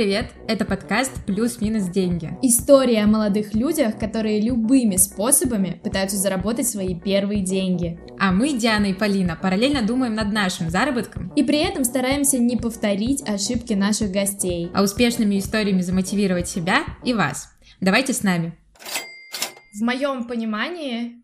привет! Это подкаст «Плюс-минус деньги». История о молодых людях, которые любыми способами пытаются заработать свои первые деньги. А мы, Диана и Полина, параллельно думаем над нашим заработком. И при этом стараемся не повторить ошибки наших гостей. А успешными историями замотивировать себя и вас. Давайте с нами. В моем понимании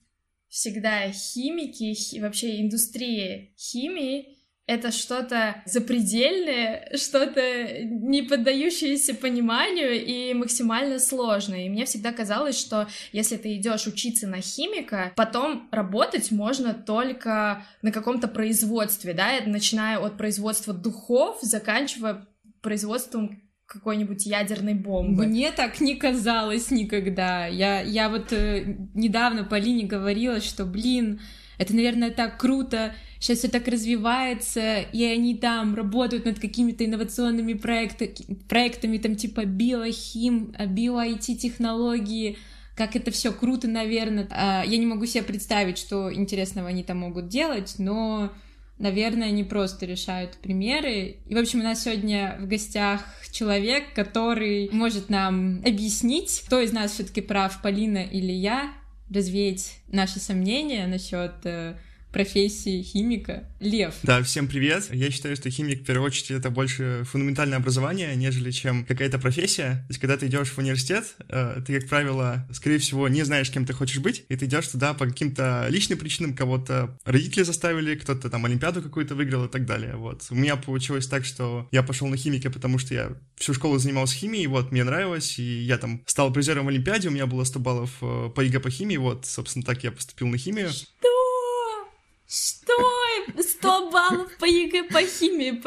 всегда химики, хи, вообще индустрия химии это что-то запредельное, что-то не поддающееся пониманию и максимально сложное. И мне всегда казалось, что если ты идешь учиться на химика, потом работать можно только на каком-то производстве, да, начиная от производства духов, заканчивая производством какой-нибудь ядерной бомбы. Мне так не казалось никогда. Я, я вот э, недавно Полине говорила, что, блин, это, наверное, так круто, сейчас все так развивается, и они там работают над какими-то инновационными проекты, проектами, там типа биохим, био-IT-технологии, как это все круто, наверное. А, я не могу себе представить, что интересного они там могут делать, но, наверное, они просто решают примеры. И, в общем, у нас сегодня в гостях человек, который может нам объяснить, кто из нас все-таки прав, Полина или я, развеять наши сомнения насчет э, профессии химика. Лев. Да, всем привет. Я считаю, что химик, в первую очередь, это больше фундаментальное образование, нежели чем какая-то профессия. То есть, когда ты идешь в университет, э, ты, как правило, скорее всего, не знаешь, кем ты хочешь быть, и ты идешь туда по каким-то личным причинам, кого-то родители заставили, кто-то там олимпиаду какую-то выиграл и так далее. Вот. У меня получилось так, что я пошел на химика, потому что я всю школу занимался химией, вот, мне нравилось, и я там стал призером в Олимпиаде, у меня было 100 баллов э, по ЕГЭ по химии, вот, собственно, так я поступил на химию. Что? Что? 100 баллов по ЕГЭ по химии.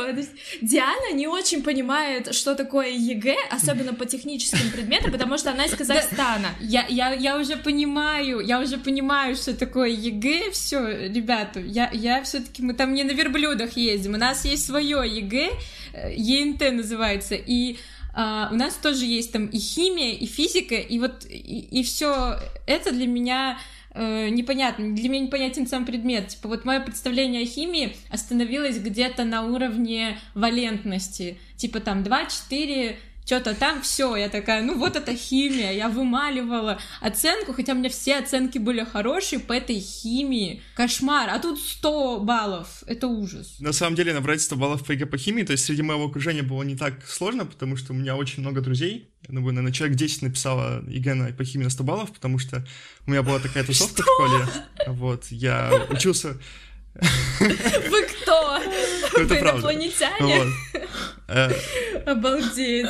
Диана не очень понимает, что такое ЕГЭ, особенно по техническим предметам, потому что она из Казахстана. Я, я, я уже понимаю, я уже понимаю, что такое ЕГЭ. Все, ребята, я, я все-таки мы там не на верблюдах ездим, у нас есть свое ЕГЭ, э, ЕНТ называется, и э, у нас тоже есть там и химия, и физика, и вот и, и все это для меня э, непонятно, для меня непонятен сам предмет. Типа вот мое представление о химии остановилось где-то на уровне валентности. Типа там 2-4 что-то там, все, я такая, ну вот это химия, я вымаливала оценку, хотя у меня все оценки были хорошие по этой химии. Кошмар, а тут 100 баллов, это ужас. На самом деле набрать 100 баллов по ЕГЭ по химии, то есть среди моего окружения было не так сложно, потому что у меня очень много друзей, думаю, наверное, человек 10 написала ЕГЭ по химии на 100 баллов, потому что у меня была такая тусовка в школе, вот, я учился... Вы кто? Ну, правда. Инопланетяне? Э, Обалдеть.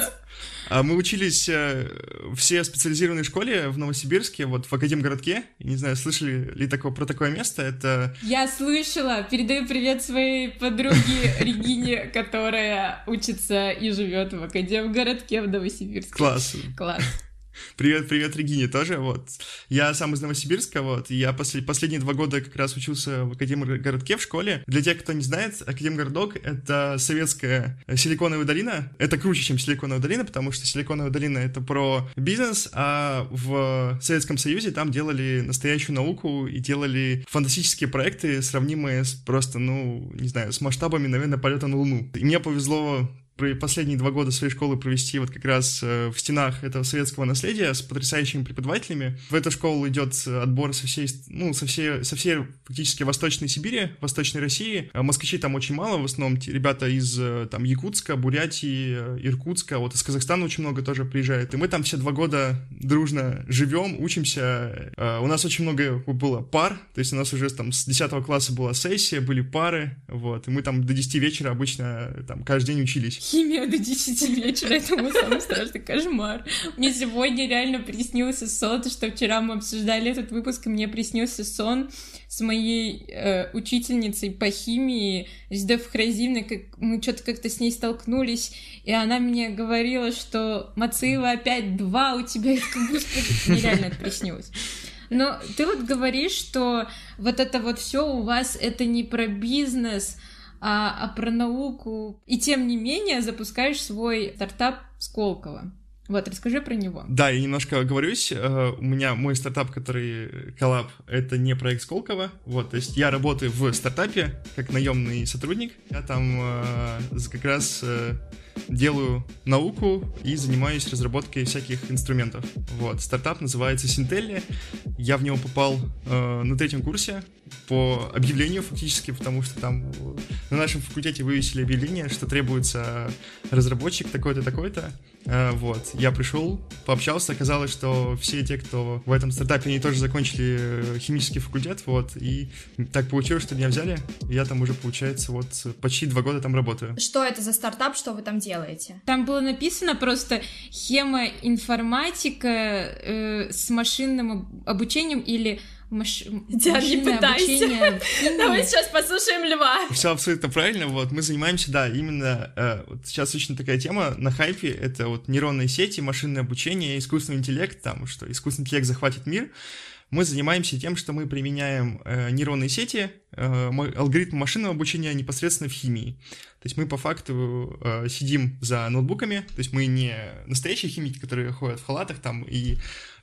А мы учились э, все в специализированной школе в Новосибирске, вот в Академгородке. Не знаю, слышали ли такое, про такое место? Это... Я слышала. Передаю привет своей подруге Регине, которая учится и живет в Академгородке в Новосибирске. Класс. Класс. Привет, привет, Регине тоже, вот. Я сам из Новосибирска, вот, и я после, последние два года как раз учился в Академгородке в школе. Для тех, кто не знает, Академгородок — это советская Силиконовая долина. Это круче, чем Силиконовая долина, потому что Силиконовая долина — это про бизнес, а в Советском Союзе там делали настоящую науку и делали фантастические проекты, сравнимые с просто, ну, не знаю, с масштабами, наверное, полета на Луну. И мне повезло последние два года своей школы провести вот как раз э, в стенах этого советского наследия с потрясающими преподавателями. В эту школу идет отбор со всей, ну, со всей, со всей фактически Восточной Сибири, Восточной России. А москвичей там очень мало, в основном ребята из э, там Якутска, Бурятии, э, Иркутска, вот из Казахстана очень много тоже приезжает. И мы там все два года дружно живем, учимся. У нас очень много было пар, то есть у нас уже там с 10 класса была сессия, были пары, вот, и мы там до 10 вечера обычно там каждый день учились химия до 10 вечера, это мой самый страшный кошмар. Мне сегодня реально приснился сон, что вчера мы обсуждали этот выпуск, и мне приснился сон с моей э, учительницей по химии, Ждев Хразивной, как мы что-то как-то с ней столкнулись, и она мне говорила, что Мацеева опять два у тебя, это как господи, мне реально это приснилось. Но ты вот говоришь, что вот это вот все у вас это не про бизнес, а, а про науку. И тем не менее запускаешь свой стартап Сколково. Вот, расскажи про него. Да, я немножко оговорюсь. Э, у меня мой стартап, который коллаб, это не проект Сколково. Вот, то есть я работаю в стартапе как наемный сотрудник. Я там э, как раз э, делаю науку и занимаюсь разработкой всяких инструментов. Вот, стартап называется Syntelly. Я в него попал э, на третьем курсе по объявлению фактически, потому что там на нашем факультете вывесили объявление, что требуется разработчик такой-то, такой-то. Э, вот, я пришел, пообщался, оказалось, что все те, кто в этом стартапе, они тоже закончили э, химический факультет, вот, и так получилось, что меня взяли, я там уже, получается, вот почти два года там работаю. Что это за стартап, что вы там делаете? Там было написано просто хемоинформатика э, с машинным обучением или маш... Диан, не пытайся. Давай сейчас послушаем Льва. Все абсолютно правильно. Вот мы занимаемся, да, именно э, вот сейчас очень такая тема на хайпе. Это вот нейронные сети, машинное обучение, искусственный интеллект, там что искусственный интеллект захватит мир. Мы занимаемся тем, что мы применяем э, нейронные сети, э, алгоритмы машинного обучения непосредственно в химии. То есть мы по факту э, сидим за ноутбуками, то есть мы не настоящие химики, которые ходят в халатах там и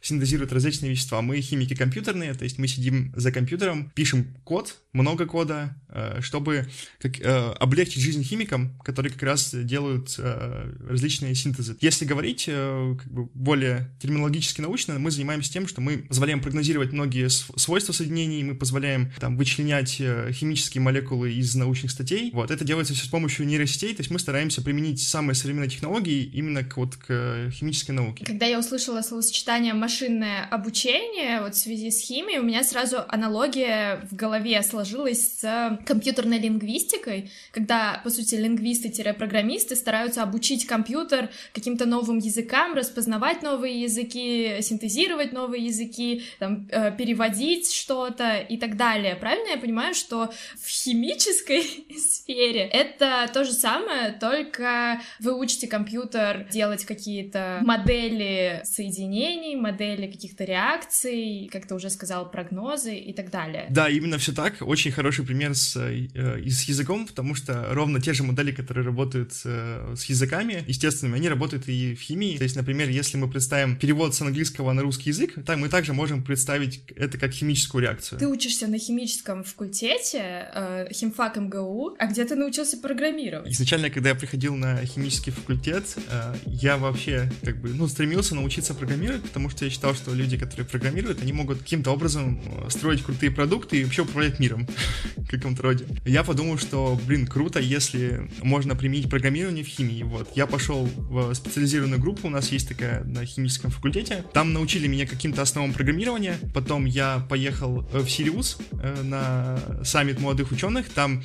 синтезируют различные вещества. Мы химики компьютерные, то есть мы сидим за компьютером, пишем код, много кода, э, чтобы как, э, облегчить жизнь химикам, которые как раз делают э, различные синтезы. Если говорить как бы более терминологически научно, мы занимаемся тем, что мы позволяем прогнозировать многие свойства соединений, мы позволяем там вычленять химические молекулы из научных статей. Вот это делается все с помощью нейросетей, то есть мы стараемся применить самые современные технологии именно к, вот, к химической науке. Когда я услышала словосочетание машинное обучение вот в связи с химией, у меня сразу аналогия в голове сложилась с компьютерной лингвистикой, когда, по сути, лингвисты-программисты стараются обучить компьютер каким-то новым языкам, распознавать новые языки, синтезировать новые языки, там, э, переводить что-то и так далее. Правильно я понимаю, что в химической сфере это то же самое, только вы учите компьютер делать какие-то модели соединений, модели модели каких-то реакций, как ты уже сказал, прогнозы и так далее. Да, именно все так. Очень хороший пример с, э, с языком, потому что ровно те же модели, которые работают э, с языками, естественно, они работают и в химии. То есть, например, если мы представим перевод с английского на русский язык, то мы также можем представить это как химическую реакцию. Ты учишься на химическом факультете, э, химфак МГУ, а где ты научился программировать? Изначально, когда я приходил на химический факультет, э, я вообще как бы, ну, стремился научиться программировать, потому что я считал, что люди, которые программируют, они могут каким-то образом э, строить крутые продукты и вообще управлять миром в каком-то роде. Я подумал, что, блин, круто, если можно применить программирование в химии. Вот. Я пошел в специализированную группу, у нас есть такая на химическом факультете. Там научили меня каким-то основам программирования. Потом я поехал э, в Сириус э, на саммит молодых ученых. Там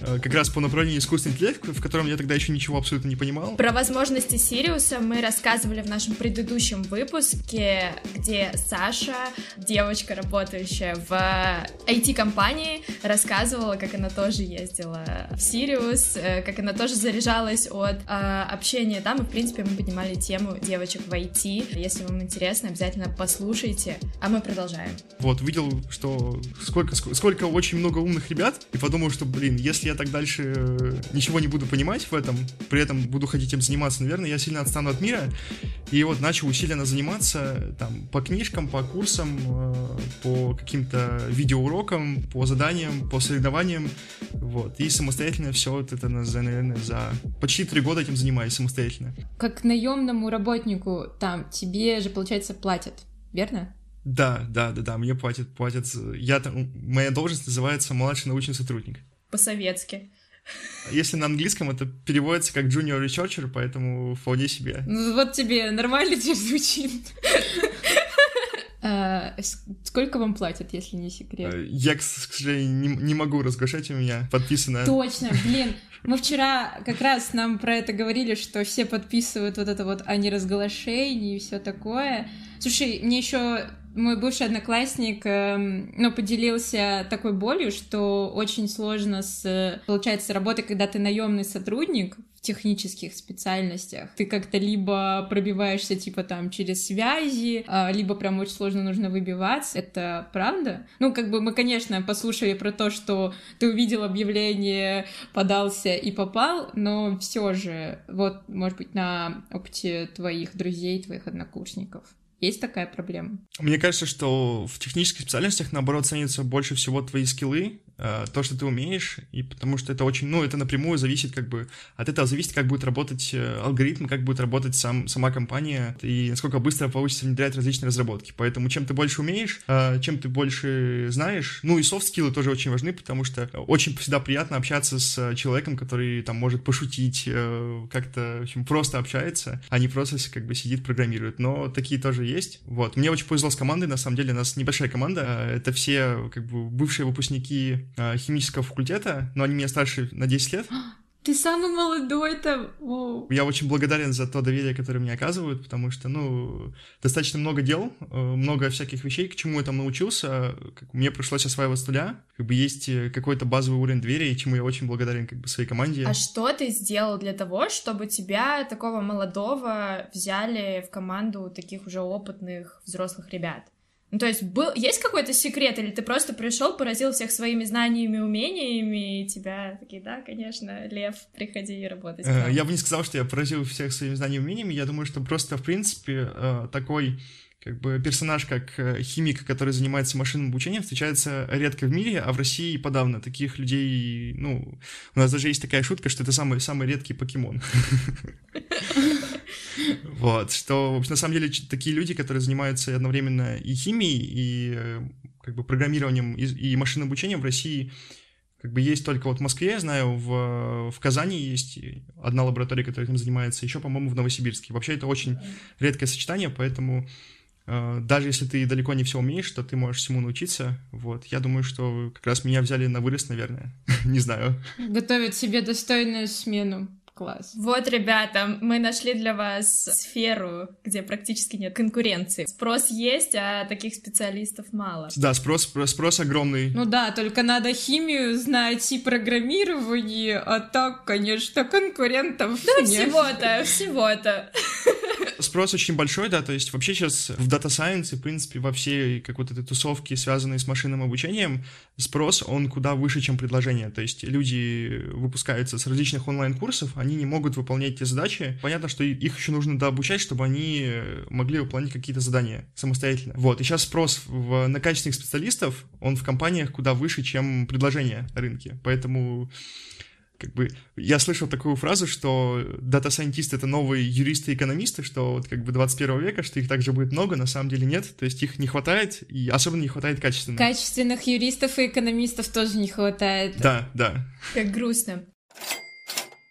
как раз по направлению искусственный интеллект, в котором я тогда еще ничего абсолютно не понимал. Про возможности Сириуса мы рассказывали в нашем предыдущем выпуске где Саша, девочка, работающая в IT-компании, рассказывала, как она тоже ездила в Сириус, э, как она тоже заряжалась от э, общения там, и, в принципе, мы поднимали тему девочек в IT. Если вам интересно, обязательно послушайте, а мы продолжаем. Вот, видел, что сколько, сколько очень много умных ребят, и подумал, что, блин, если я так дальше э, ничего не буду понимать в этом, при этом буду хотеть им заниматься, наверное, я сильно отстану от мира, и вот начал усиленно заниматься, там по книжкам, по курсам, э, по каким-то видеоурокам, по заданиям, по соревнованиям, вот. И самостоятельно все вот это, наверное, за почти три года этим занимаюсь самостоятельно. Как наемному работнику там тебе же, получается, платят, верно? Да, да, да, да, мне платят, платят. Я там, моя должность называется младший научный сотрудник. По-советски. Если на английском это переводится как junior researcher, поэтому вполне себе. Ну вот тебе нормально тебе звучит. А, сколько вам платят, если не секрет? Э, я, к сожалению, не, не могу разглашать у меня подписано. Точно, блин. Мы вчера как раз нам про это говорили, что все подписывают вот это вот о неразглашении и все такое. Слушай, мне еще мой бывший одноклассник, эм, ну, поделился такой болью, что очень сложно с, получается, работой, когда ты наемный сотрудник технических специальностях. Ты как-то либо пробиваешься, типа, там, через связи, а, либо прям очень сложно нужно выбиваться. Это правда? Ну, как бы мы, конечно, послушали про то, что ты увидел объявление, подался и попал, но все же, вот, может быть, на опыте твоих друзей, твоих однокурсников. Есть такая проблема? Мне кажется, что в технических специальностях, наоборот, ценятся больше всего твои скиллы, Э, то, что ты умеешь, и потому что это очень, ну, это напрямую зависит как бы, от этого зависит, как будет работать э, алгоритм, как будет работать сам, сама компания, и насколько быстро получится внедрять различные разработки. Поэтому чем ты больше умеешь, э, чем ты больше знаешь, ну и софт-скиллы тоже очень важны, потому что очень всегда приятно общаться с человеком, который там может пошутить, как-то, в общем, просто общается, а не просто как бы сидит, программирует. Но такие тоже. Вот. Мне очень повезло с командой, на самом деле, у нас небольшая команда, это все как бы бывшие выпускники э, химического факультета, но они меня старше на 10 лет. Ты самый молодой там. Я очень благодарен за то доверие, которое мне оказывают, потому что, ну, достаточно много дел, э, много всяких вещей, к чему я там научился. Как, мне пришлось осваивать с нуля. Как бы есть э, какой-то базовый уровень доверия, чему я очень благодарен как бы своей команде. А что ты сделал для того, чтобы тебя, такого молодого, взяли в команду таких уже опытных взрослых ребят? Ну, то есть, был, есть какой-то секрет, или ты просто пришел, поразил всех своими знаниями, умениями, и тебя такие, да, конечно, Лев, приходи и работать. Э, я бы не сказал, что я поразил всех своими знаниями умениями, я думаю, что просто, в принципе, э, такой как бы персонаж, как э, химик, который занимается машинным обучением, встречается редко в мире, а в России подавно. Таких людей, ну, у нас даже есть такая шутка, что это самый, самый редкий покемон. Вот, что, на самом деле, такие люди, которые занимаются одновременно и химией, и э, как бы программированием, и, и машинным обучением в России как бы есть только вот в Москве, я знаю, в, в Казани есть одна лаборатория, которая этим занимается, еще, по-моему, в Новосибирске. Вообще это очень редкое сочетание, поэтому э, даже если ты далеко не все умеешь, то ты можешь всему научиться. Вот, я думаю, что как раз меня взяли на вырос, наверное. не знаю. Готовят себе достойную смену. Класс. Вот, ребята, мы нашли для вас сферу, где практически нет конкуренции. Спрос есть, а таких специалистов мало. Да, спрос, спрос огромный. Ну да, только надо химию знать и программирование, а так, конечно, конкурентов Да, всего-то, всего-то. Спрос очень большой, да, то есть вообще сейчас в Data Science, в принципе, во всей как вот этой тусовке, связанной с машинным обучением, спрос, он куда выше, чем предложение. То есть люди выпускаются с различных онлайн-курсов, они не могут выполнять эти задачи. Понятно, что их еще нужно дообучать, чтобы они могли выполнять какие-то задания самостоятельно. Вот, и сейчас спрос в, на качественных специалистов, он в компаниях куда выше, чем предложение на рынке. Поэтому как бы я слышал такую фразу, что дата-сайентисты — это новые юристы и экономисты, что вот как бы 21 века, что их также будет много, на самом деле нет, то есть их не хватает, и особенно не хватает качественных. Качественных юристов и экономистов тоже не хватает. Да, да. Как грустно.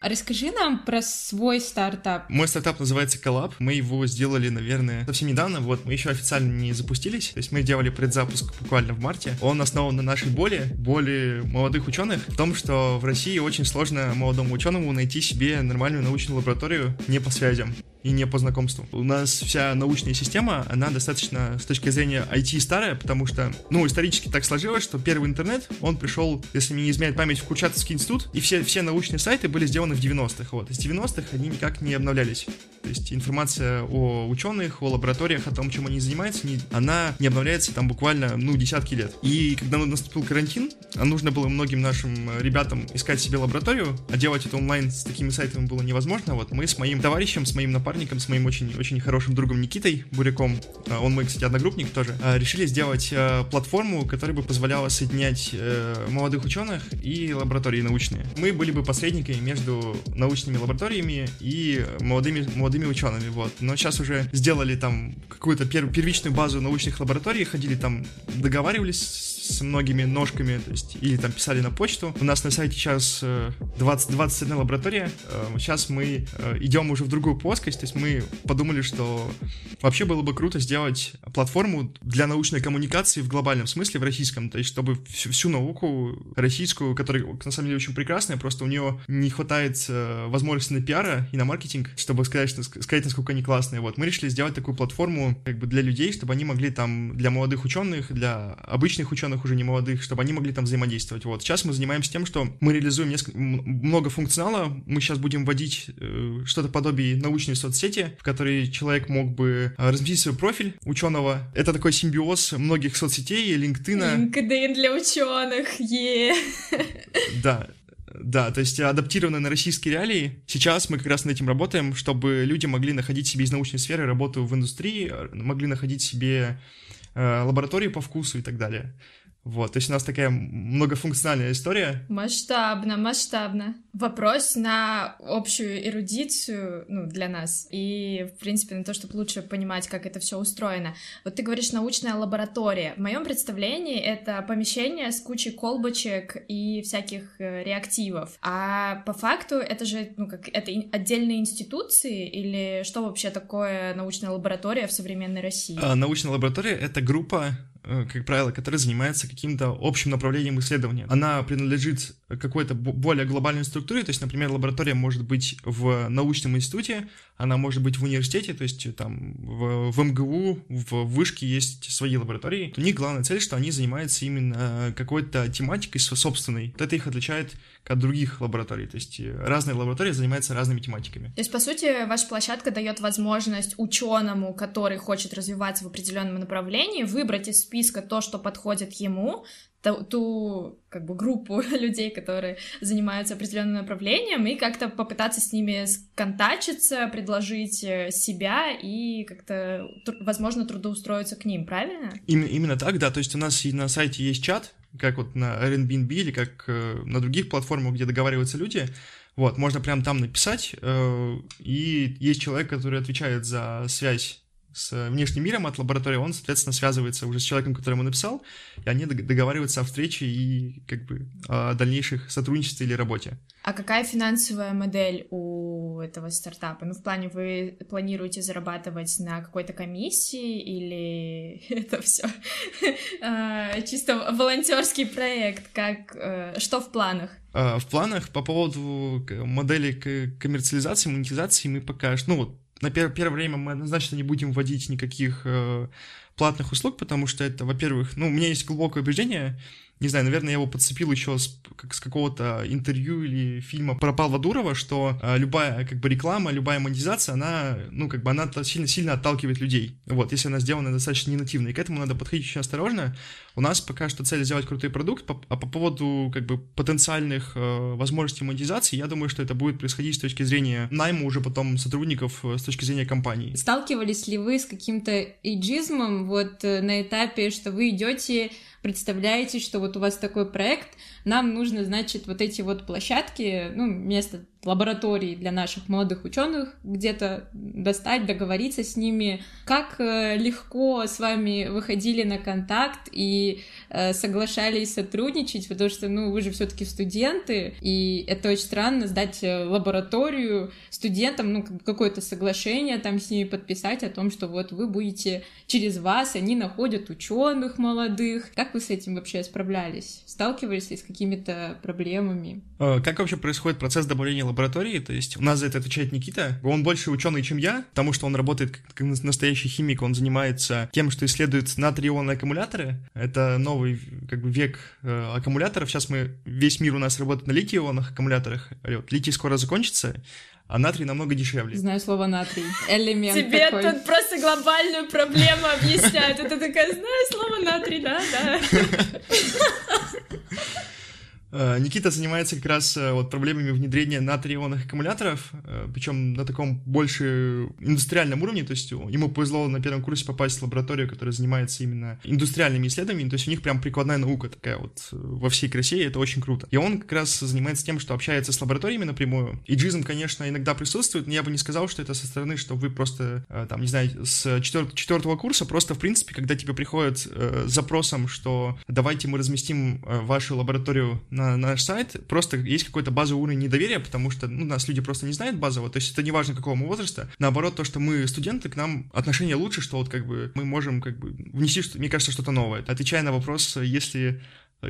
Расскажи нам про свой стартап. Мой стартап называется Collab. Мы его сделали, наверное, совсем недавно. Вот, мы еще официально не запустились. То есть мы делали предзапуск буквально в марте. Он основан на нашей боли, боли молодых ученых, в том, что в России очень сложно молодому ученому найти себе нормальную научную лабораторию не по связям и не по знакомству. У нас вся научная система, она достаточно с точки зрения IT старая, потому что, ну, исторически так сложилось, что первый интернет, он пришел, если мне не изменяет память, в Курчатовский институт, и все, все научные сайты были сделаны в 90-х, вот. Из 90-х они никак не обновлялись. То есть информация о ученых, о лабораториях, о том, чем они занимаются, не, она не обновляется там буквально, ну, десятки лет. И когда наступил карантин, а нужно было многим нашим ребятам искать себе лабораторию, а делать это онлайн с такими сайтами было невозможно, вот мы с моим товарищем, с моим напарником с моим очень, очень хорошим другом Никитой Буряком, а, он мой, кстати, одногруппник тоже, а, решили сделать платформу, которая бы позволяла соединять э, молодых ученых и лаборатории научные. Мы были бы посредниками между научными лабораториями и молодыми, молодыми учеными, вот. Но сейчас уже сделали там какую-то пер, первичную базу научных лабораторий, ходили там, договаривались с многими ножками, то есть, или там писали на почту. У нас на сайте сейчас 20, э, 21 лаборатория. Сейчас мы э, идем уже в другую плоскость, то есть мы подумали, что вообще было бы круто сделать платформу для научной коммуникации в глобальном смысле, в российском, то есть чтобы всю, всю науку российскую, которая на самом деле очень прекрасная, просто у нее не хватает э, возможности на пиара и на маркетинг, чтобы сказать, что сказать, насколько они классные. Вот, мы решили сделать такую платформу как бы для людей, чтобы они могли там, для молодых ученых, для обычных ученых уже не молодых, чтобы они могли там взаимодействовать. Вот, сейчас мы занимаемся тем, что мы реализуем несколько, много функционала, мы сейчас будем вводить э, что-то подобие научной соцсети, в которой человек мог бы э, разместить свой профиль ученого. Это такой симбиоз многих соцсетей, LinkedIn. LinkedIn для ученых, е. Да, да, то есть адаптированы на российские реалии. Сейчас мы как раз над этим работаем, чтобы люди могли находить себе из научной сферы работу в индустрии, могли находить себе э, лаборатории по вкусу и так далее. Вот, то есть у нас такая многофункциональная история. Масштабно, масштабно. Вопрос на общую эрудицию, ну, для нас, и, в принципе, на то, чтобы лучше понимать, как это все устроено. Вот ты говоришь научная лаборатория. В моем представлении это помещение с кучей колбочек и всяких э, реактивов. А по факту это же, ну, как, это отдельные институции или что вообще такое научная лаборатория в современной России? А, научная лаборатория — это группа как правило, которая занимается каким-то общим направлением исследования. Она принадлежит какой-то более глобальной структуре, то есть, например, лаборатория может быть в научном институте, она может быть в университете, то есть там в, в МГУ, в Вышке есть свои лаборатории. У них главная цель, что они занимаются именно какой-то тематикой собственной. Вот это их отличает от других лабораторий, то есть разные лаборатории занимаются разными тематиками. То есть, по сути, ваша площадка дает возможность ученому, который хочет развиваться в определенном направлении, выбрать из списка то, что подходит ему, ту, ту как бы группу людей, которые занимаются определенным направлением, и как-то попытаться с ними сконтачиться, предложить э, себя и как-то, возможно, трудоустроиться к ним, правильно? Именно, именно так, да. То есть у нас и на сайте есть чат, как вот на Airbnb или как э, на других платформах, где договариваются люди. Вот, можно прямо там написать, э, и есть человек, который отвечает за связь с внешним миром от лаборатории, он, соответственно, связывается уже с человеком, которому написал, и они договариваются о встрече и как бы о дальнейших сотрудничестве или работе. А какая финансовая модель у этого стартапа? Ну, в плане вы планируете зарабатывать на какой-то комиссии или это все а, чисто волонтерский проект? Как э, что в планах? А, в планах по поводу модели коммерциализации, монетизации мы пока, ну вот на пер первое время мы однозначно не будем вводить никаких э, платных услуг, потому что это, во-первых, ну, у меня есть глубокое убеждение, не знаю, наверное, я его подцепил еще с, как, с какого-то интервью или фильма про Павла Дурова, что а, любая как бы реклама, любая монетизация, она, ну, как бы она сильно, сильно отталкивает людей. Вот, если она сделана достаточно ненативно. И к этому надо подходить очень осторожно. У нас пока что цель сделать крутой продукт, а по поводу как бы потенциальных э, возможностей монетизации, я думаю, что это будет происходить с точки зрения найма уже потом сотрудников э, с точки зрения компании. Сталкивались ли вы с каким-то эйджизмом вот э, на этапе, что вы идете представляете, что вот у вас такой проект, нам нужно, значит, вот эти вот площадки, ну, место лаборатории для наших молодых ученых где-то достать, договориться с ними, как э, легко с вами выходили на контакт и э, соглашались сотрудничать, потому что, ну, вы же все-таки студенты, и это очень странно сдать э, лабораторию студентам, ну, какое-то соглашение там с ними подписать о том, что вот вы будете через вас, они находят ученых молодых. Как вы с этим вообще справлялись? Сталкивались ли с какими-то проблемами? Как вообще происходит процесс добавления лаборатории, то есть у нас за это отвечает Никита. Он больше ученый, чем я, потому что он работает как настоящий химик, он занимается тем, что исследует натрий-ионные аккумуляторы. Это новый как бы век э, аккумуляторов. Сейчас мы весь мир у нас работает на литий-ионных аккумуляторах. Вот, литий скоро закончится, а натрий намного дешевле. Знаю слово натрий. Элемент Тебе такой. тут просто глобальную проблему объясняют. Это такая, знаю слово натрий, да, да. Э, Никита занимается как раз э, вот проблемами внедрения натрий-ионных аккумуляторов, э, причем на таком больше индустриальном уровне, то есть ему повезло на первом курсе попасть в лабораторию, которая занимается именно индустриальными исследованиями, то есть у них прям прикладная наука такая вот во всей красе, и это очень круто. И он как раз занимается тем, что общается с лабораториями напрямую. И джизм, конечно, иногда присутствует, но я бы не сказал, что это со стороны, что вы просто, там, не знаю, с четвертого курса просто, в принципе, когда тебе приходят с запросом, что давайте мы разместим вашу лабораторию на на, наш сайт, просто есть какой-то базовый уровень недоверия, потому что ну, нас люди просто не знают базово, то есть это не важно какого мы возраста. Наоборот, то, что мы студенты, к нам отношение лучше, что вот как бы мы можем как бы внести, мне кажется, что-то новое. Отвечая на вопрос, если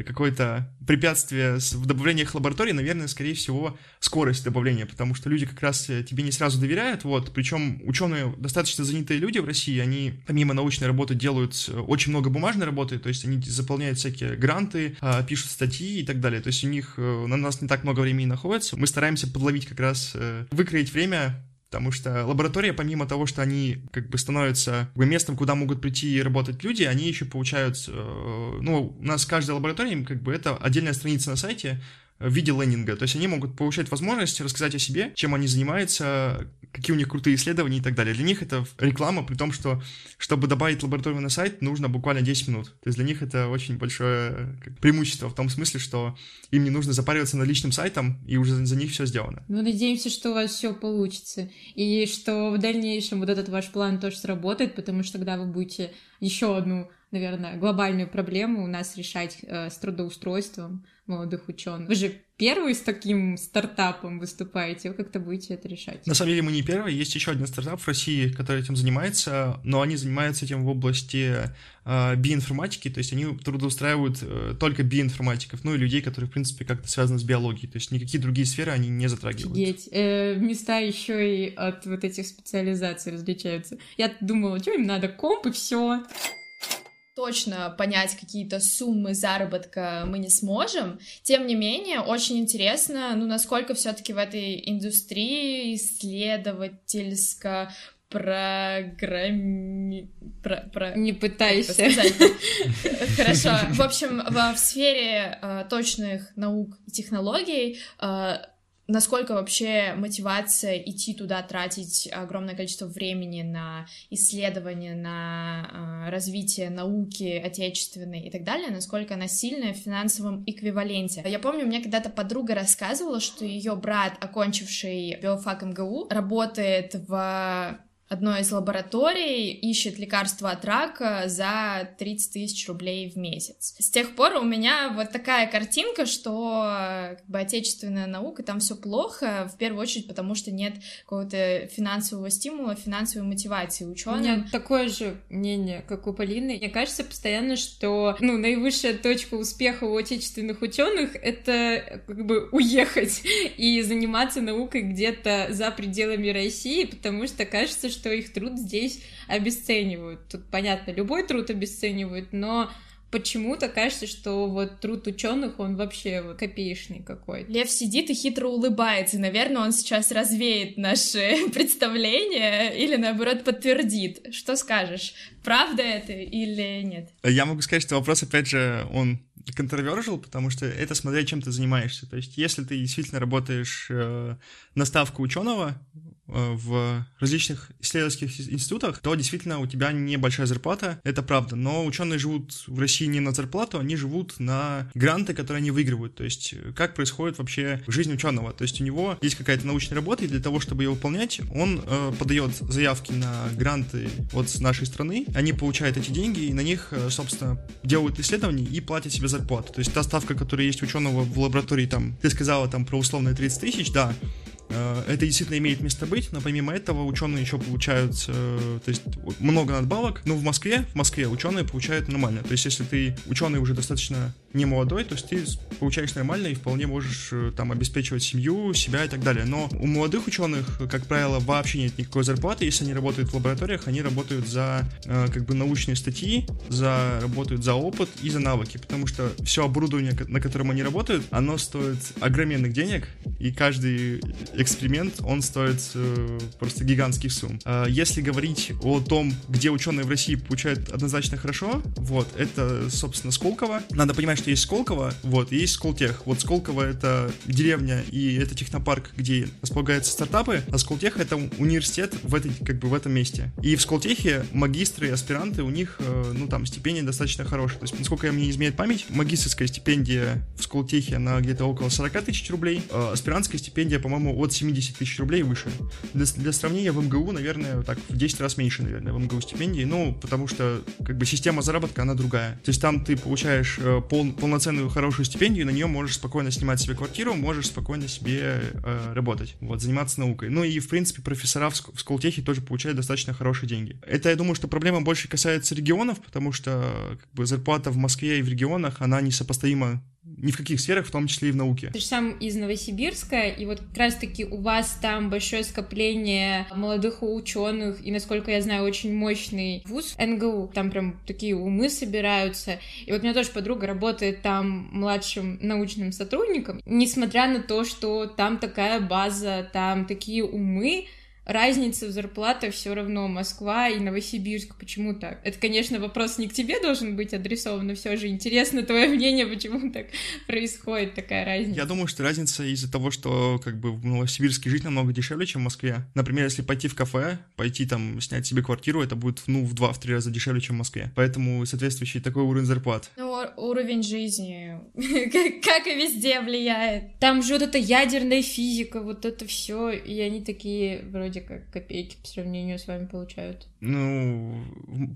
какое-то препятствие в добавлениях лаборатории, наверное, скорее всего, скорость добавления, потому что люди как раз э, тебе не сразу доверяют, вот, причем ученые достаточно занятые люди в России, они помимо научной работы делают э, очень много бумажной работы, то есть они заполняют всякие гранты, а, пишут статьи и так далее, то есть у них, э, на нас не так много времени находится, мы стараемся подловить как раз, выкроить время Потому что лаборатория, помимо того, что они как бы становятся местом, куда могут прийти и работать люди, они еще получают, э, ну, у нас каждая лаборатория, как бы это отдельная страница на сайте, в виде лендинга. То есть они могут получать возможность рассказать о себе, чем они занимаются, какие у них крутые исследования и так далее. Для них это реклама, при том, что чтобы добавить лабораторию на сайт, нужно буквально 10 минут. То есть для них это очень большое преимущество в том смысле, что им не нужно запариваться над личным сайтом, и уже за них все сделано. Ну, надеемся, что у вас все получится, и что в дальнейшем вот этот ваш план тоже сработает, потому что тогда вы будете еще одну наверное, глобальную проблему у нас решать э, с трудоустройством молодых ученых. Вы же первый с таким стартапом выступаете, вы как-то будете это решать? На самом деле мы не первый, есть еще один стартап в России, который этим занимается, но они занимаются этим в области э, биоинформатики, то есть они трудоустраивают э, только биоинформатиков, ну и людей, которые, в принципе, как-то связаны с биологией, то есть никакие другие сферы они не затрагивают. Офигеть. Э, места еще и от вот этих специализаций различаются. Я думала, что им надо, комп и все точно понять какие-то суммы заработка мы не сможем. Тем не менее, очень интересно, ну, насколько все-таки в этой индустрии исследовательско программи... Про, про... Не пытайся. Хорошо. В общем, в сфере э, точных наук и технологий э, насколько вообще мотивация идти туда, тратить огромное количество времени на исследования, на э, развитие науки отечественной и так далее, насколько она сильная в финансовом эквиваленте. Я помню, мне когда-то подруга рассказывала, что ее брат, окончивший биофак МГУ, работает в одной из лабораторий ищет лекарство от рака за 30 тысяч рублей в месяц. С тех пор у меня вот такая картинка, что как бы отечественная наука, там все плохо, в первую очередь потому, что нет какого-то финансового стимула, финансовой мотивации ученых. У меня такое же мнение, как у Полины. Мне кажется постоянно, что ну, наивысшая точка успеха у отечественных ученых это как бы уехать и заниматься наукой где-то за пределами России, потому что кажется, что их труд здесь обесценивают. Тут, понятно, любой труд обесценивают, но почему-то кажется, что вот труд ученых, он вообще вот копеечный какой-то. Лев сидит и хитро улыбается. Наверное, он сейчас развеет наши представления или, наоборот, подтвердит. Что скажешь? Правда это или нет? Я могу сказать, что вопрос, опять же, он контровершил, потому что это смотря чем ты занимаешься. То есть, если ты действительно работаешь э, на ставку ученого, Э, в различных исследовательских институтах, то действительно у тебя небольшая зарплата, это правда. Но ученые живут в России не на зарплату, они живут на гранты, которые они выигрывают. То есть э, как происходит вообще жизнь ученого. То есть у него есть какая-то научная работа, и для того, чтобы ее выполнять, он э, подает заявки на гранты от нашей страны, они получают эти деньги, и на них, э, собственно, делают исследования и платят себе зарплату. То есть та ставка, которая есть ученого в лаборатории, там, ты сказала там про условные 30 тысяч, да, Э, это действительно имеет место быть, но помимо этого ученые еще получают, э, то есть много надбавок. Но в Москве, в Москве ученые получают нормально. То есть если ты ученый уже достаточно не молодой, то есть ты получаешь нормально и вполне можешь э, там обеспечивать семью, себя и так далее. Но у молодых ученых, как правило, вообще нет никакой зарплаты. Если они работают в лабораториях, они работают за как бы научные статьи, за работают за опыт и за навыки, потому что все оборудование, на котором они работают, оно стоит огроменных денег, и каждый эксперимент, он стоит э, просто гигантских сумм. Э, если говорить о том, где ученые в России получают однозначно хорошо, вот, это, собственно, Сколково. Надо понимать, что есть Сколково, вот, и есть Сколтех. Вот Сколково — это деревня и это технопарк, где располагаются стартапы, а Сколтех — это университет в, этой, как бы в этом месте. И в Сколтехе магистры и аспиранты, у них, э, ну, там, стипендия достаточно хорошая. То есть, насколько мне изменяет память, магистрская стипендия в Сколтехе, она где-то около 40 тысяч рублей, а аспирантская стипендия, по-моему, от 70 тысяч рублей выше. Для, для сравнения, в МГУ, наверное, так в 10 раз меньше, наверное, в МГУ стипендии, ну, потому что, как бы, система заработка, она другая. То есть там ты получаешь э, пол, полноценную хорошую стипендию, на нее можешь спокойно снимать себе квартиру, можешь спокойно себе э, работать, вот, заниматься наукой. Ну и, в принципе, профессора в, в Сколтехе тоже получают достаточно хорошие деньги. Это, я думаю, что проблема больше касается регионов, потому что как бы, зарплата в Москве и в регионах, она несопоставима ни в каких сферах, в том числе и в науке. Ты же сам из Новосибирска, и вот как раз-таки у вас там большое скопление молодых ученых, и, насколько я знаю, очень мощный вуз НГУ, там прям такие умы собираются. И вот у меня тоже подруга работает там младшим научным сотрудником, несмотря на то, что там такая база, там такие умы, разница в зарплатах все равно Москва и Новосибирск. Почему так? Это, конечно, вопрос не к тебе должен быть адресован, но все же интересно твое мнение, почему так происходит такая разница. Я думаю, что разница из-за того, что как бы в Новосибирске жить намного дешевле, чем в Москве. Например, если пойти в кафе, пойти там снять себе квартиру, это будет, ну, в два 3 раза дешевле, чем в Москве. Поэтому соответствующий такой уровень зарплат. Ну, уровень жизни, как и везде, влияет. Там же вот эта ядерная физика, вот это все, и они такие вроде вроде как копейки по сравнению с вами получают. Ну,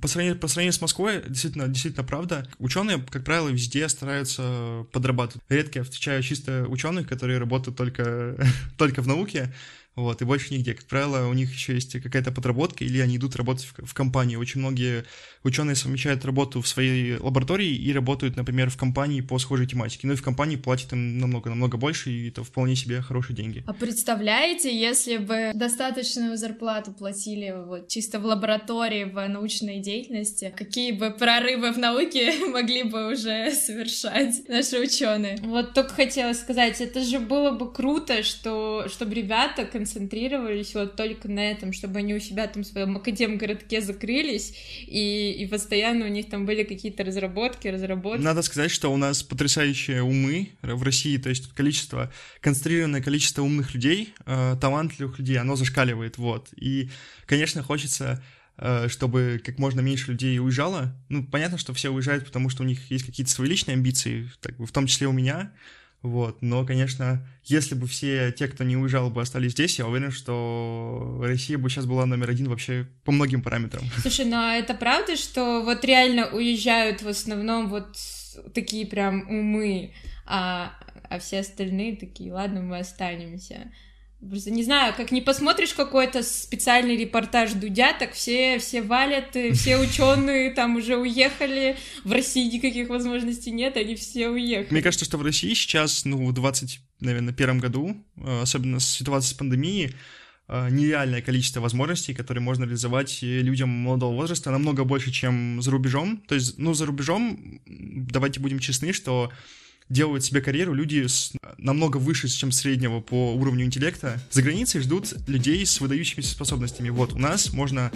по сравнению, по сравнению с Москвой, действительно, действительно правда. Ученые, как правило, везде стараются подрабатывать. Редко я встречаю чисто ученых, которые работают только, только в науке, вот, и больше нигде. Как правило, у них еще есть какая-то подработка, или они идут работать в, в компании. Очень многие ученые совмещают работу в своей лаборатории и работают, например, в компании по схожей тематике. Ну и в компании платят им намного-намного больше, и это вполне себе хорошие деньги. А представляете, если бы достаточную зарплату платили вот чисто в лаборатории, в научной деятельности, какие бы прорывы в науке могли бы уже совершать наши ученые? Вот только хотела сказать, это же было бы круто, что, чтобы ребята концентрировались вот только на этом, чтобы они у себя там в своем академгородке закрылись и и, постоянно у них там были какие-то разработки, разработки. Надо сказать, что у нас потрясающие умы в России, то есть количество, концентрированное количество умных людей, э, талантливых людей, оно зашкаливает, вот. И, конечно, хочется э, чтобы как можно меньше людей уезжало. Ну, понятно, что все уезжают, потому что у них есть какие-то свои личные амбиции, так, в том числе у меня, вот. Но, конечно, если бы все те, кто не уезжал бы, остались здесь, я уверен, что Россия бы сейчас была номер один вообще по многим параметрам. Слушай, ну а это правда, что вот реально уезжают в основном вот такие прям умы, а, а все остальные такие, ладно, мы останемся. Просто не знаю, как не посмотришь какой-то специальный репортаж Дудя, так все, все валят, все ученые там уже уехали, в России никаких возможностей нет, они все уехали. Мне кажется, что в России сейчас, ну, в 20, наверное, первом году, э, особенно с ситуацией с пандемией, э, нереальное количество возможностей, которые можно реализовать людям молодого возраста, намного больше, чем за рубежом. То есть, ну, за рубежом, давайте будем честны, что делают себе карьеру люди с, намного выше, чем среднего по уровню интеллекта. За границей ждут людей с выдающимися способностями. Вот, у нас можно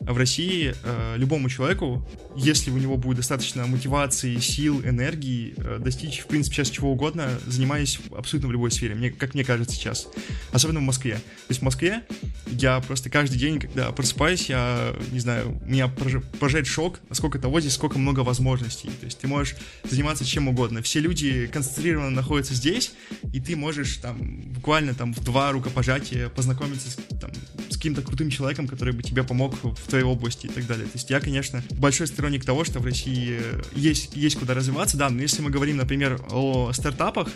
в России э, любому человеку, если у него будет достаточно мотивации, сил, энергии, э, достичь, в принципе, сейчас чего угодно, занимаясь абсолютно в любой сфере, мне, как мне кажется сейчас. Особенно в Москве. То есть в Москве я просто каждый день, когда просыпаюсь, я, не знаю, меня поражает шок, насколько того здесь, сколько много возможностей. То есть ты можешь заниматься чем угодно. Все люди концентрированно находится здесь, и ты можешь там буквально там в два рукопожатия познакомиться с, там, с каким-то крутым человеком, который бы тебе помог в твоей области и так далее. То есть я, конечно, большой сторонник того, что в России есть, есть куда развиваться, да, но если мы говорим, например, о стартапах,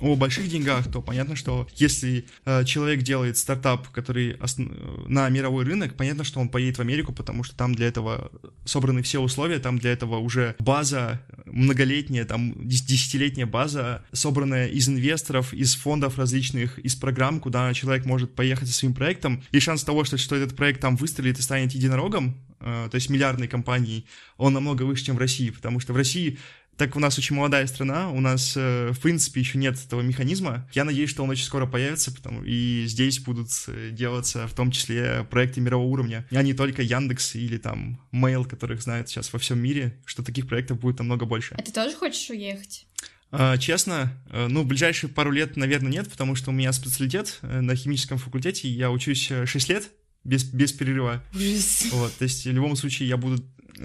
о больших деньгах, то понятно, что если э, человек делает стартап, который основ... на мировой рынок, понятно, что он поедет в Америку, потому что там для этого собраны все условия, там для этого уже база многолетняя, там десятилетняя средняя база, собранная из инвесторов, из фондов различных, из программ, куда человек может поехать со своим проектом. И шанс того, что, что этот проект там выстрелит и станет единорогом, э, то есть миллиардной компанией, он намного выше, чем в России, потому что в России так у нас очень молодая страна, у нас, э, в принципе, еще нет этого механизма. Я надеюсь, что он очень скоро появится, потому и здесь будут э, делаться в том числе проекты мирового уровня, а не только Яндекс или там Mail, которых знают сейчас во всем мире, что таких проектов будет намного больше. А ты тоже хочешь уехать? А, честно, э, ну, в ближайшие пару лет, наверное, нет, потому что у меня специалитет э, на химическом факультете, я учусь 6 э, лет без, без перерыва. Вот, то есть в любом случае я буду...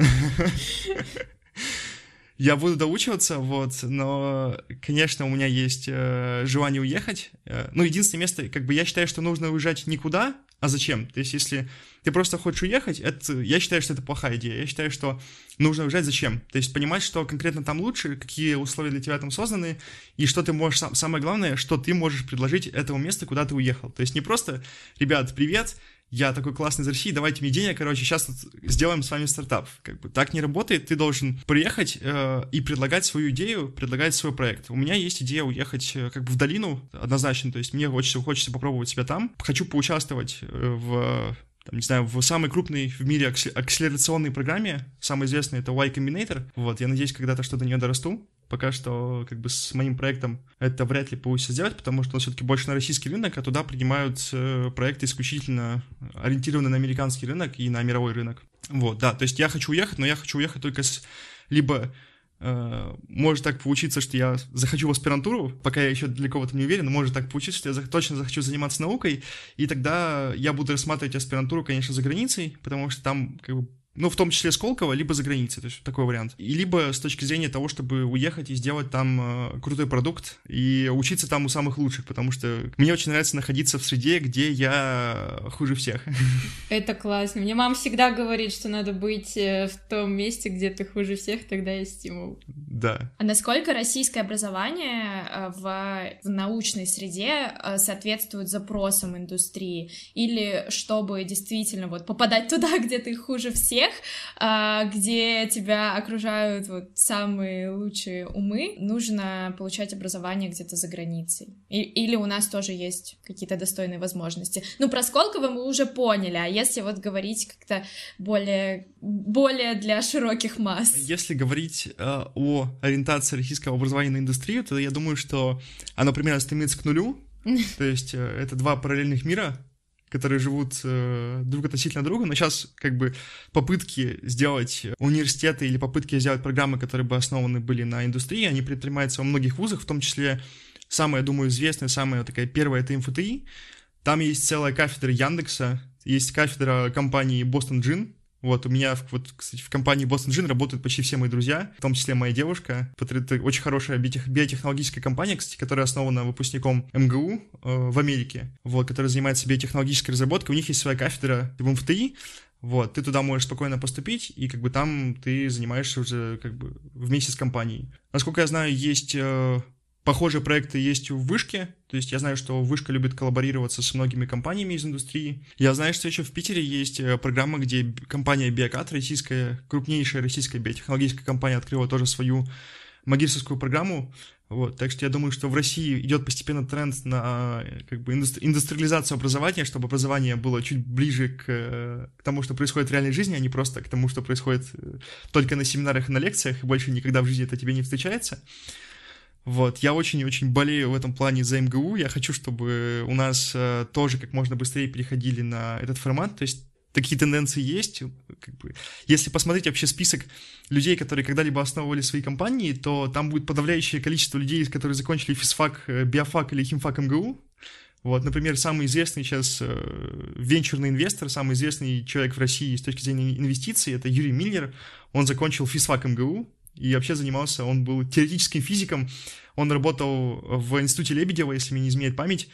я буду доучиваться, вот, но, конечно, у меня есть э, желание уехать. Э, ну, единственное место, как бы я считаю, что нужно уезжать никуда, а зачем? То есть, если ты просто хочешь уехать, это, я считаю, что это плохая идея. Я считаю, что нужно уезжать зачем? То есть, понимать, что конкретно там лучше, какие условия для тебя там созданы, и что ты можешь, самое главное, что ты можешь предложить этому месту, куда ты уехал. То есть, не просто, ребят, привет, я такой классный из России, давайте мне денег, короче, сейчас сделаем с вами стартап. Как бы так не работает, ты должен приехать э, и предлагать свою идею, предлагать свой проект. У меня есть идея уехать э, как бы в долину, однозначно, то есть мне хочется, хочется попробовать себя там. Хочу поучаствовать э, в там, не знаю, в самой крупной в мире акселерационной программе, самой известной это Y Combinator. Вот, я надеюсь, когда-то что-то до нее дорасту. Пока что как бы с моим проектом это вряд ли получится сделать, потому что он все-таки больше на российский рынок, а туда принимают э, проекты исключительно ориентированные на американский рынок и на мировой рынок. Вот, да, то есть я хочу уехать, но я хочу уехать только с либо Uh, может так получиться, что я захочу в аспирантуру, пока я еще далеко в этом не уверен, но может так получиться, что я точно захочу заниматься наукой, и тогда я буду рассматривать аспирантуру, конечно, за границей, потому что там как бы ну, в том числе Сколково, либо за границей, то есть такой вариант. И либо с точки зрения того, чтобы уехать и сделать там э, крутой продукт и учиться там у самых лучших, потому что мне очень нравится находиться в среде, где я хуже всех. Это классно. Мне мама всегда говорит, что надо быть э, в том месте, где ты хуже всех, тогда есть стимул. Да. А насколько российское образование э, в, в научной среде э, соответствует запросам индустрии? Или чтобы действительно вот попадать туда, где ты хуже всех, всех, а, где тебя окружают вот самые лучшие умы, нужно получать образование где-то за границей. И, или у нас тоже есть какие-то достойные возможности. Ну, про Сколково мы уже поняли, а если вот говорить как-то более, более для широких масс? Если говорить э, о ориентации российского образования на индустрию, то я думаю, что оно примерно стремится к нулю, то есть э, это два параллельных мира, которые живут э, друг относительно друга, но сейчас как бы попытки сделать университеты или попытки сделать программы, которые бы основаны были на индустрии, они предпринимаются во многих вузах, в том числе самая, думаю, известная, самая такая первая — это МФТИ. Там есть целая кафедра Яндекса, есть кафедра компании Boston Gin, вот, у меня, вот, кстати, в компании Boston Gin работают почти все мои друзья, в том числе моя девушка. Это очень хорошая биотехнологическая компания, кстати, которая основана выпускником МГУ э, в Америке, вот, которая занимается биотехнологической разработкой. У них есть своя кафедра в МФТИ, вот, ты туда можешь спокойно поступить, и как бы там ты занимаешься уже как бы вместе с компанией. Насколько я знаю, есть э, Похожие проекты есть в Вышке, то есть я знаю, что Вышка любит коллаборироваться с многими компаниями из индустрии. Я знаю, что еще в Питере есть э, программа, где компания Биокат, российская, крупнейшая российская биотехнологическая компания, открыла тоже свою магистрскую программу. Вот, так что я думаю, что в России идет постепенно тренд на как бы индустриализацию образования, чтобы образование было чуть ближе к, к тому, что происходит в реальной жизни, а не просто к тому, что происходит э, только на семинарах и на лекциях, и больше никогда в жизни это тебе не встречается. Вот, я очень-очень болею в этом плане за МГУ. Я хочу, чтобы у нас э, тоже как можно быстрее переходили на этот формат. То есть такие тенденции есть. Как бы, если посмотреть вообще список людей, которые когда-либо основывали свои компании, то там будет подавляющее количество людей, которые закончили физфак, э, биофак или химфак МГУ. Вот, например, самый известный сейчас э, венчурный инвестор, самый известный человек в России с точки зрения инвестиций, это Юрий Миллер. Он закончил физфак МГУ, и вообще занимался, он был теоретическим физиком, он работал в институте Лебедева, если мне не изменяет память,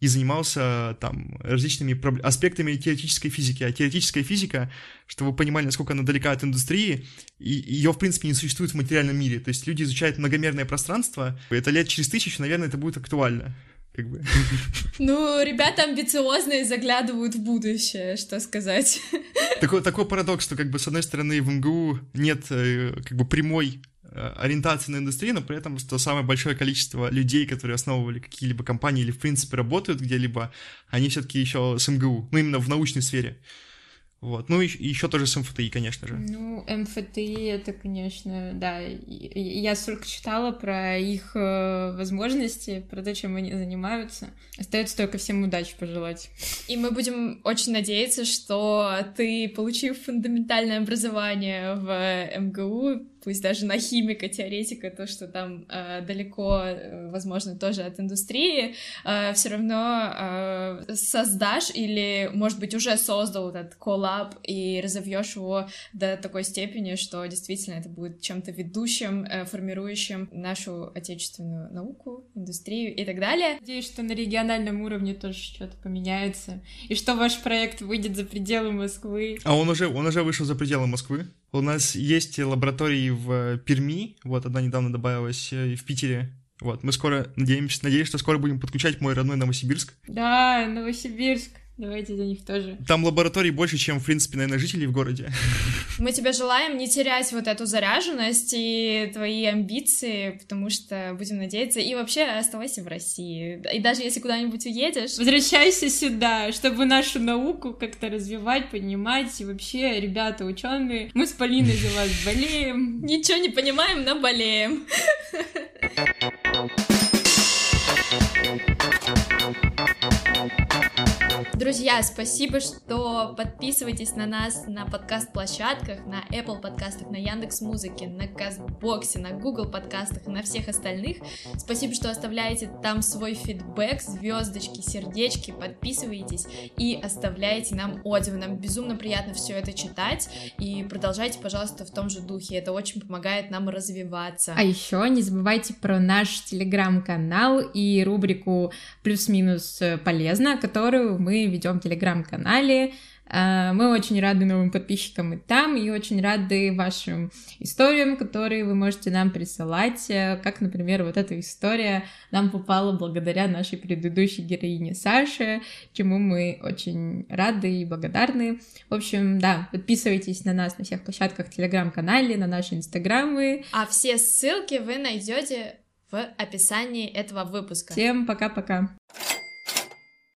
и занимался там различными аспектами теоретической физики. А теоретическая физика, чтобы вы понимали, насколько она далека от индустрии, ее, в принципе, не существует в материальном мире. То есть люди изучают многомерное пространство, это лет через тысячу, наверное, это будет актуально как бы. Ну, ребята амбициозные заглядывают в будущее, что сказать. Такой, такой парадокс, что как бы с одной стороны в МГУ нет э, как бы прямой э, ориентации на индустрию, но при этом что самое большое количество людей, которые основывали какие-либо компании или в принципе работают где-либо, они все-таки еще с МГУ, ну именно в научной сфере. Вот. Ну, и еще тоже с МФТИ, конечно же. Ну, МФТИ это, конечно, да. Я столько читала про их э, возможности, про то, чем они занимаются. Остается только всем удачи пожелать. И мы будем очень надеяться, что ты, получив фундаментальное образование в МГУ, пусть даже на химика, теоретика, то, что там э, далеко, э, возможно, тоже от индустрии, э, все равно э, создашь или, может быть, уже создал этот коллаб коллаб и разовьешь его до такой степени, что действительно это будет чем-то ведущим, э, формирующим нашу отечественную науку, индустрию и так далее. Надеюсь, что на региональном уровне тоже что-то поменяется, и что ваш проект выйдет за пределы Москвы. А он уже, он уже вышел за пределы Москвы. У нас есть лаборатории в Перми, вот одна недавно добавилась, э, и в Питере. Вот, мы скоро, надеемся, надеюсь, что скоро будем подключать мой родной Новосибирск. Да, Новосибирск. Давайте за них тоже. Там лабораторий больше, чем, в принципе, наверное, жителей в городе. Мы тебе желаем не терять вот эту заряженность и твои амбиции, потому что будем надеяться. И вообще оставайся в России. И даже если куда-нибудь уедешь... Возвращайся сюда, чтобы нашу науку как-то развивать, поднимать. И вообще, ребята, ученые, мы с Полиной за вас болеем. Ничего не понимаем, но болеем. Друзья, спасибо, что подписываетесь на нас на подкаст-площадках, на Apple подкастах, на Яндекс Музыке, на Кастбоксе, на Google подкастах и на всех остальных. Спасибо, что оставляете там свой фидбэк, звездочки, сердечки, подписывайтесь и оставляете нам отзывы. Нам безумно приятно все это читать и продолжайте, пожалуйста, в том же духе. Это очень помогает нам развиваться. А еще не забывайте про наш телеграм-канал и рубрику «Плюс-минус полезно», которую мы ведем в телеграм-канале. А, мы очень рады новым подписчикам и там, и очень рады вашим историям, которые вы можете нам присылать, э, как, например, вот эта история нам попала благодаря нашей предыдущей героине Саше, чему мы очень рады и благодарны. В общем, да, подписывайтесь на нас на всех площадках телеграм-канале, на наши инстаграмы. А все ссылки вы найдете в описании этого выпуска. Всем пока-пока.